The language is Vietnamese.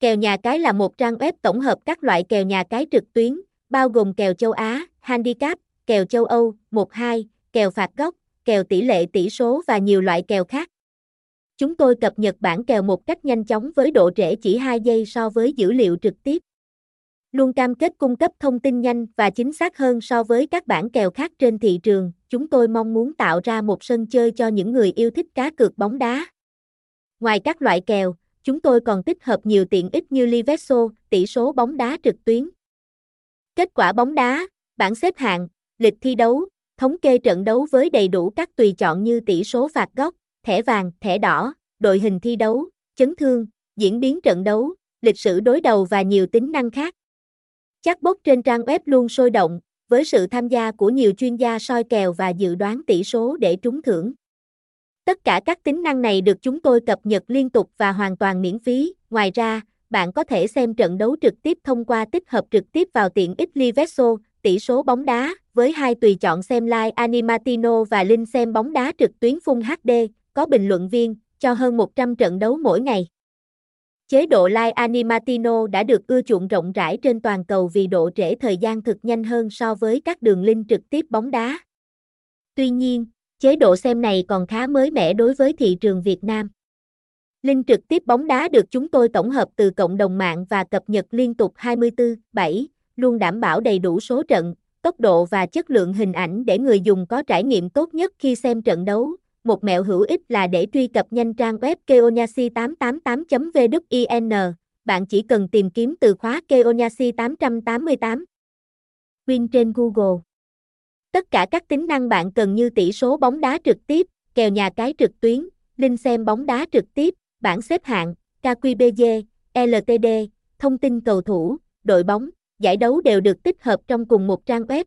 Kèo nhà cái là một trang web tổng hợp các loại kèo nhà cái trực tuyến, bao gồm kèo châu Á, handicap, kèo châu Âu, 1-2, kèo phạt góc, kèo tỷ lệ tỷ số và nhiều loại kèo khác. Chúng tôi cập nhật bản kèo một cách nhanh chóng với độ trễ chỉ 2 giây so với dữ liệu trực tiếp. Luôn cam kết cung cấp thông tin nhanh và chính xác hơn so với các bản kèo khác trên thị trường, chúng tôi mong muốn tạo ra một sân chơi cho những người yêu thích cá cược bóng đá. Ngoài các loại kèo, chúng tôi còn tích hợp nhiều tiện ích như Liveso, tỷ số bóng đá trực tuyến. Kết quả bóng đá, bảng xếp hạng, lịch thi đấu, thống kê trận đấu với đầy đủ các tùy chọn như tỷ số phạt góc, thẻ vàng, thẻ đỏ, đội hình thi đấu, chấn thương, diễn biến trận đấu, lịch sử đối đầu và nhiều tính năng khác. Chatbot trên trang web luôn sôi động, với sự tham gia của nhiều chuyên gia soi kèo và dự đoán tỷ số để trúng thưởng. Tất cả các tính năng này được chúng tôi cập nhật liên tục và hoàn toàn miễn phí. Ngoài ra, bạn có thể xem trận đấu trực tiếp thông qua tích hợp trực tiếp vào tiện ích Liveso, tỷ số bóng đá, với hai tùy chọn xem live Animatino và link xem bóng đá trực tuyến Full HD, có bình luận viên, cho hơn 100 trận đấu mỗi ngày. Chế độ Live Animatino đã được ưa chuộng rộng rãi trên toàn cầu vì độ trễ thời gian thực nhanh hơn so với các đường link trực tiếp bóng đá. Tuy nhiên, chế độ xem này còn khá mới mẻ đối với thị trường Việt Nam. Link trực tiếp bóng đá được chúng tôi tổng hợp từ cộng đồng mạng và cập nhật liên tục 24/7, luôn đảm bảo đầy đủ số trận, tốc độ và chất lượng hình ảnh để người dùng có trải nghiệm tốt nhất khi xem trận đấu. Một mẹo hữu ích là để truy cập nhanh trang web keonyasi888.vn, bạn chỉ cần tìm kiếm từ khóa Keonyasi 888. Win trên Google. Tất cả các tính năng bạn cần như tỷ số bóng đá trực tiếp, kèo nhà cái trực tuyến, link xem bóng đá trực tiếp, bảng xếp hạng, KQBG, LTD, thông tin cầu thủ, đội bóng, giải đấu đều được tích hợp trong cùng một trang web.